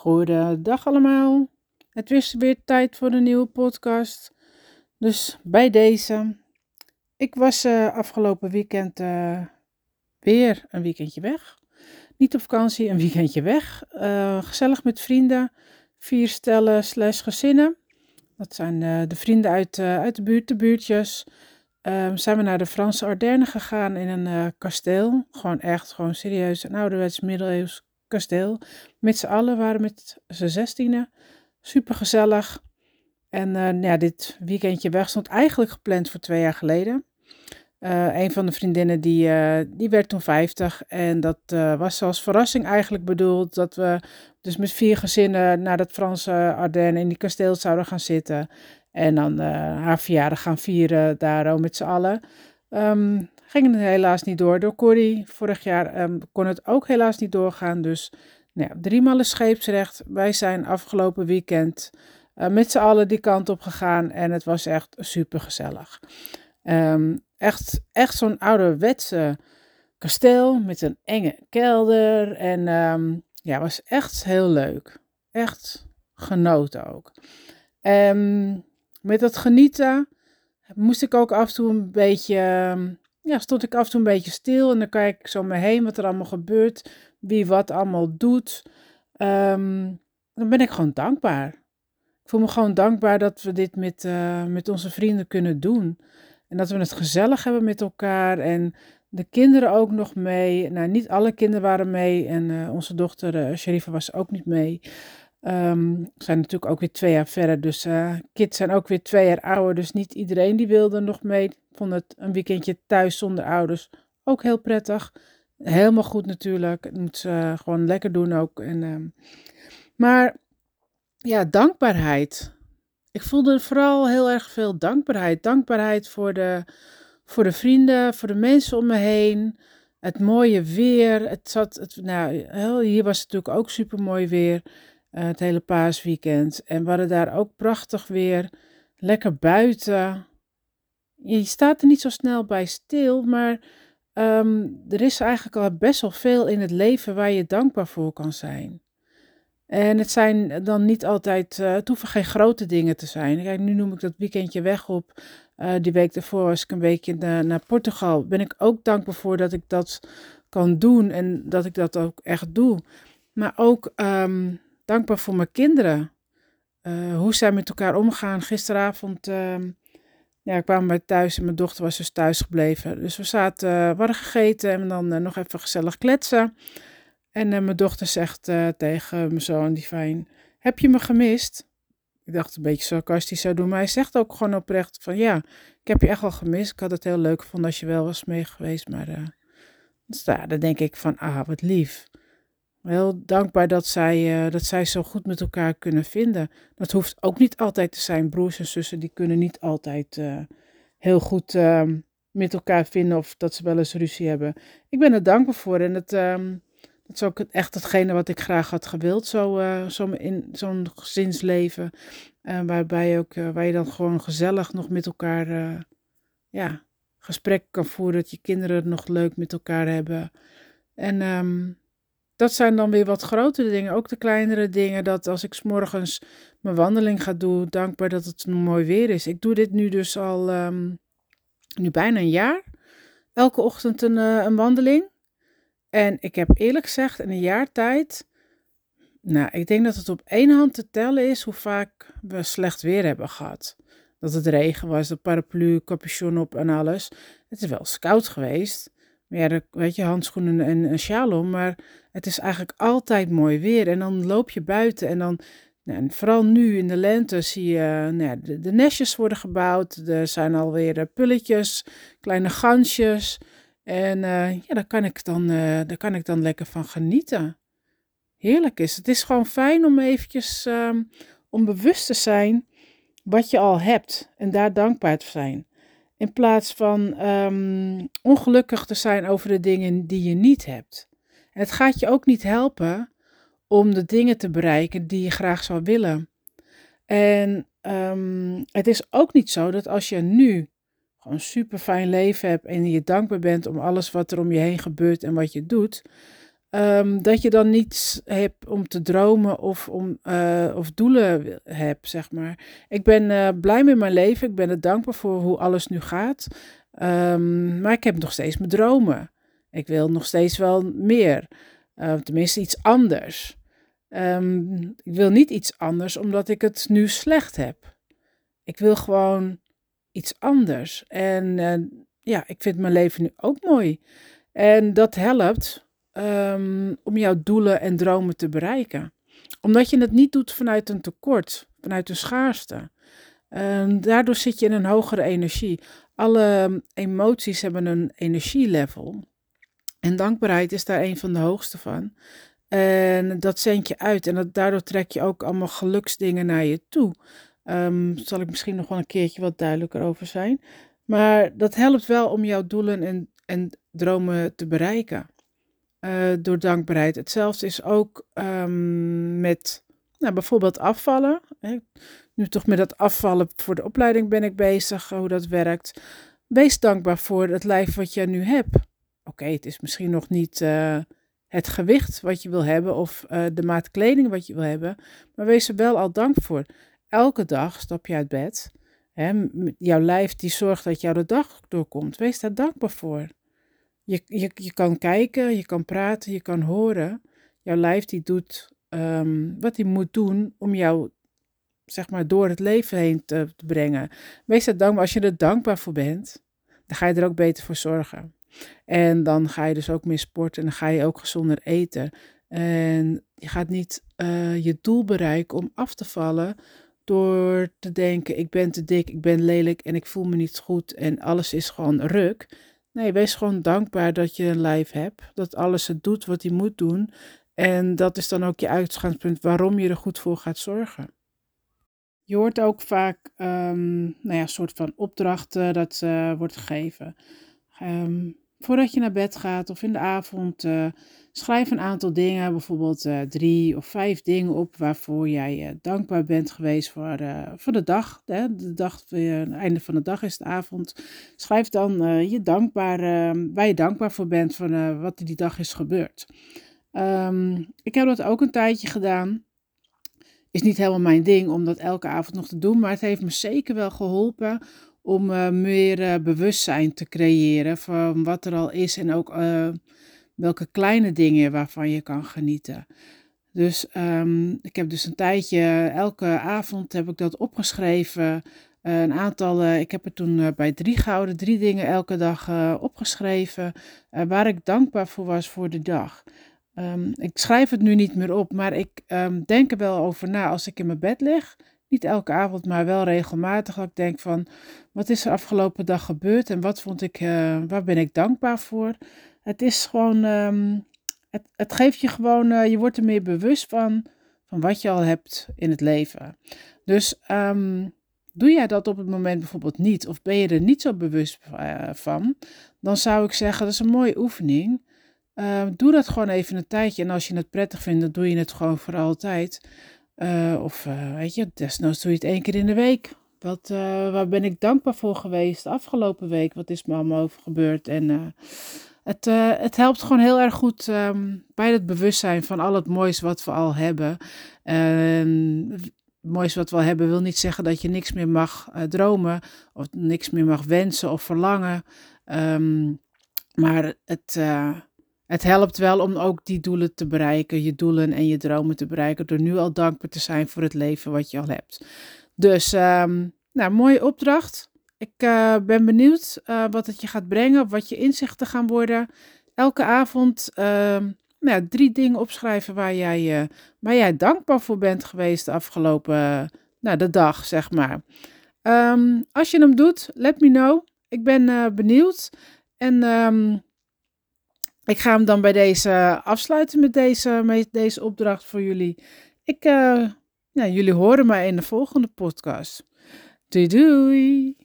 Goedendag allemaal. Het is weer tijd voor een nieuwe podcast. Dus bij deze. Ik was uh, afgelopen weekend uh, weer een weekendje weg. Niet op vakantie, een weekendje weg. Uh, gezellig met vrienden. Vier stellen slash gezinnen. Dat zijn de vrienden uit, uit de buurt, de buurtjes. Um, zijn we naar de Franse Ardennen gegaan in een kasteel. Gewoon echt, gewoon serieus, een ouderwets middeleeuws kasteel. Met z'n allen waren met z'n zestienen. Super gezellig. En uh, nou ja, dit weekendje weg stond eigenlijk gepland voor twee jaar geleden. Uh, een van de vriendinnen die, uh, die werd toen 50 en dat was als verrassing eigenlijk bedoeld dat we dus met vier gezinnen naar dat Franse Ardennen in die kasteel zouden gaan zitten. En dan haar verjaardag gaan vieren daar met z'n allen. Um, ging het helaas niet door. Door Corrie vorig jaar um, kon het ook helaas niet doorgaan. Dus nou ja, driemaal scheepsrecht. Wij zijn afgelopen weekend uh, met z'n allen die kant op gegaan. En het was echt super gezellig. Um, echt echt zo'n ouderwetse kasteel met een enge kelder. En um, ja, was echt heel leuk. Echt genoten ook. Met dat genieten moest ik ook af en toe een beetje ja, stond ik af en toe een beetje stil en dan kijk ik zo me heen wat er allemaal gebeurt, wie wat allemaal doet. Um, dan ben ik gewoon dankbaar. Ik voel me gewoon dankbaar dat we dit met, uh, met onze vrienden kunnen doen. En dat we het gezellig hebben met elkaar en de kinderen ook nog mee. Nou, niet alle kinderen waren mee en uh, onze dochter uh, was ook niet mee. Um, zijn natuurlijk ook weer twee jaar verder, dus uh, kids zijn ook weer twee jaar ouder. Dus niet iedereen die wilde nog mee. Vond het een weekendje thuis zonder ouders ook heel prettig. Helemaal goed natuurlijk. Het moet ze gewoon lekker doen ook. En, uh, maar ja, dankbaarheid. Ik voelde vooral heel erg veel dankbaarheid. Dankbaarheid voor de, voor de vrienden, voor de mensen om me heen. Het mooie weer. Het zat, het, nou, hier was het natuurlijk ook super mooi weer. Uh, het hele paasweekend. En we hadden daar ook prachtig weer. Lekker buiten. Je staat er niet zo snel bij stil, maar um, er is eigenlijk al best wel veel in het leven waar je dankbaar voor kan zijn. En het zijn dan niet altijd, uh, het hoeven geen grote dingen te zijn. Kijk, nu noem ik dat weekendje weg op. Uh, die week daarvoor was ik een weekje naar, Portugal. Ben ik ook dankbaar voor dat ik dat kan doen en dat ik dat ook echt doe. Maar ook um, dankbaar voor mijn kinderen. Uh, hoe zij met elkaar omgaan. Gisteravond uh, ja, kwamen wij thuis en mijn dochter was dus thuis gebleven. Dus we zaten, uh, gegeten en dan eh, nog even gezellig kletsen. En mijn dochter zegt tegen mijn zoon, die fijn, heb je me gemist? Ik dacht een beetje sarcastisch zou doen, maar hij zegt ook gewoon oprecht van ja, ik heb je echt wel gemist. Ik had het heel leuk gevonden als je wel was mee geweest, maar dus daar, dan denk ik van ah, wat lief. Heel dankbaar dat zij, uh, dat zij zo goed met elkaar kunnen vinden. Dat hoeft ook niet altijd te zijn. Broers en zussen die kunnen niet altijd uh, heel goed uh, met elkaar vinden of dat ze wel eens ruzie hebben. Ik ben er dankbaar voor en het, ehm, dat is ook echt hetgene wat ik graag had gewild. Zo, eh, in zo'n gezinsleven waarbij ook, waar je dan gewoon gezellig nog met elkaar ja, gesprek kan voeren. Dat je kinderen het nog leuk met elkaar hebben. En... Um, dat zijn dan weer wat grotere dingen. Ook de kleinere dingen. Dat als ik morgens mijn wandeling ga doen, dankbaar dat het mooi weer is. Ik doe dit nu dus al um, nu bijna een jaar. Elke ochtend een, uh, een wandeling. En ik heb eerlijk gezegd in een jaar tijd. Nou, ik denk dat het op één hand te tellen is hoe vaak we slecht weer hebben gehad. Dat het regen was, de paraplu, capuchon op en alles. Het is wel koud geweest. Ja, weet je, handschoenen en een sjaal om. Maar het is eigenlijk altijd mooi weer. En dan loop je buiten en dan, nou, vooral nu in de lente, zie je nou, de, de, nestjes worden gebouwd. Er zijn alweer uh, pulletjes, kleine gansjes. En uh, ja, daar kan, ik dan, uh, daar kan ik dan lekker van genieten. Heerlijk is het. is gewoon fijn om eventjes um, om bewust te zijn wat je al hebt en daar dankbaar te zijn. In plaats van um, ongelukkig te zijn over de dingen die je niet hebt. het gaat je ook niet helpen om de dingen te bereiken die je graag zou willen. En um, het is ook niet zo dat als je nu gewoon een super fijn leven hebt en je dankbaar bent om alles wat er om je heen gebeurt en wat je doet, Ehm, dat je dan niets hebt om te dromen of, om, uh, of doelen hebt, zeg maar. Ik ben uh, blij met mijn leven. Ik ben er dankbaar voor hoe alles nu gaat. Um, maar ik heb nog steeds mijn dromen. Ik wil nog steeds wel meer. Uh, tenminste, iets anders. Um, ik wil niet iets anders omdat ik het nu slecht heb. Ik wil gewoon iets anders. En ja, ik vind mijn leven nu ook mooi. En dat helpt um, om jouw doelen en dromen te bereiken. Omdat je het niet doet vanuit een tekort, vanuit een schaarste. Um, daardoor zit je in een hogere energie. Alle emoties hebben een energielevel. En dankbaarheid is daar een van de hoogste van. En dat zend je uit. En dat, daardoor trek je ook allemaal geluksdingen naar je toe. Um, zal ik misschien nog wel een keertje wat duidelijker over zijn. Maar dat helpt wel om jouw doelen en, en dromen te bereiken. Uh, door dankbaarheid. Hetzelfde is ook um, met nou, bijvoorbeeld afvallen. Nu toch met dat afvallen voor de opleiding ben ik bezig, hoe dat werkt. Wees dankbaar voor het lijf wat je nu hebt. Oké, het is misschien nog niet uh, het gewicht wat je wil hebben of uh, de maat kleding wat je wil hebben, maar wees er wel al dank voor. Elke dag stap je uit bed. Hè, jouw lijf die zorgt dat jouw de dag doorkomt. Wees daar dankbaar voor. Je, je, kan kijken, je kan praten, je kan horen. Jouw lijf die doet um, wat hij moet doen om jou zeg maar, door het leven heen te, te brengen. Wees er dankbaar. Als je er dankbaar voor bent, dan ga je er ook beter voor zorgen. En dan ga je dus ook meer sporten en dan ga je ook gezonder eten. En je gaat niet uh, je doel bereiken om af te vallen door te denken: ik ben te dik, ik ben lelijk en ik voel me niet goed en alles is gewoon ruk. Nee, wees gewoon dankbaar dat je een lijf hebt, dat alles het doet wat hij moet doen. En dat is dan ook je uitgangspunt waarom je er goed voor gaat zorgen. Je hoort ook vaak um, nou ja, een soort van opdrachten dat uh, wordt gegeven. Um, voordat je naar bed gaat of in de avond, uh, schrijf een aantal dingen, bijvoorbeeld uh, drie of vijf dingen op waarvoor jij uh, dankbaar bent geweest voor, voor de dag. Hè? De dag, het einde van de dag is de avond. Schrijf dan je dankbaar, ehm, waar je dankbaar voor bent van wat die dag is gebeurd. Um, ik heb dat ook een tijdje gedaan. Is niet helemaal mijn ding om dat elke avond nog te doen, maar het heeft me zeker wel geholpen om uh, meer uh, bewustzijn te creëren van wat er al is en ook uh, welke kleine dingen waarvan je kan genieten. Dus um, ik heb dus een tijdje, elke avond heb ik dat opgeschreven. een aantal, ik heb er toen bij drie gehouden, drie dingen elke dag opgeschreven, waar ik dankbaar voor was voor de dag. Um, ik schrijf het nu niet meer op, maar ik um, denk er wel over na als ik in mijn bed lig. Niet elke avond, maar wel regelmatig. Dat ik denk van, wat is er afgelopen dag gebeurd en wat vond ik, uh, waar ben ik dankbaar voor? Het is gewoon, um, het, het geeft je gewoon, uh, je wordt er meer bewust van, van wat je al hebt in het leven. Dus doe jij dat op het moment bijvoorbeeld niet, of ben je er niet zo bewust uh, van, dan zou ik zeggen, dat is een mooie oefening. Uh, doe dat gewoon even een tijdje. En als je het prettig vindt, dan doe je het gewoon voor altijd. Uh, of uh, weet je, desnoods doe je het één keer in de week. Wat, waar ben ik dankbaar voor geweest de afgelopen week? Wat is me allemaal over gebeurd? En het, het helpt gewoon heel erg goed um, bij het bewustzijn van al het moois wat we al hebben. het moois wat we al hebben wil niet zeggen dat je niks meer mag dromen. Of niks meer mag wensen of verlangen. Um, maar het het helpt wel om ook die doelen te bereiken, je doelen en je dromen te bereiken, door nu al dankbaar te zijn voor het leven wat je al hebt. Dus, um, nou, mooie opdracht. Ik uh, ben benieuwd uh, wat het je gaat brengen, wat je inzichten gaan worden. Elke avond uh, nou, drie dingen opschrijven waar jij, uh, waar jij dankbaar voor bent geweest de afgelopen nou, de dag, zeg maar. Um, als je hem doet, let me know. Ik ben benieuwd. En um, ik ga hem dan bij deze afsluiten met deze, met deze opdracht voor jullie. Ik, uh, ja, jullie horen mij in de volgende podcast. Doei doei!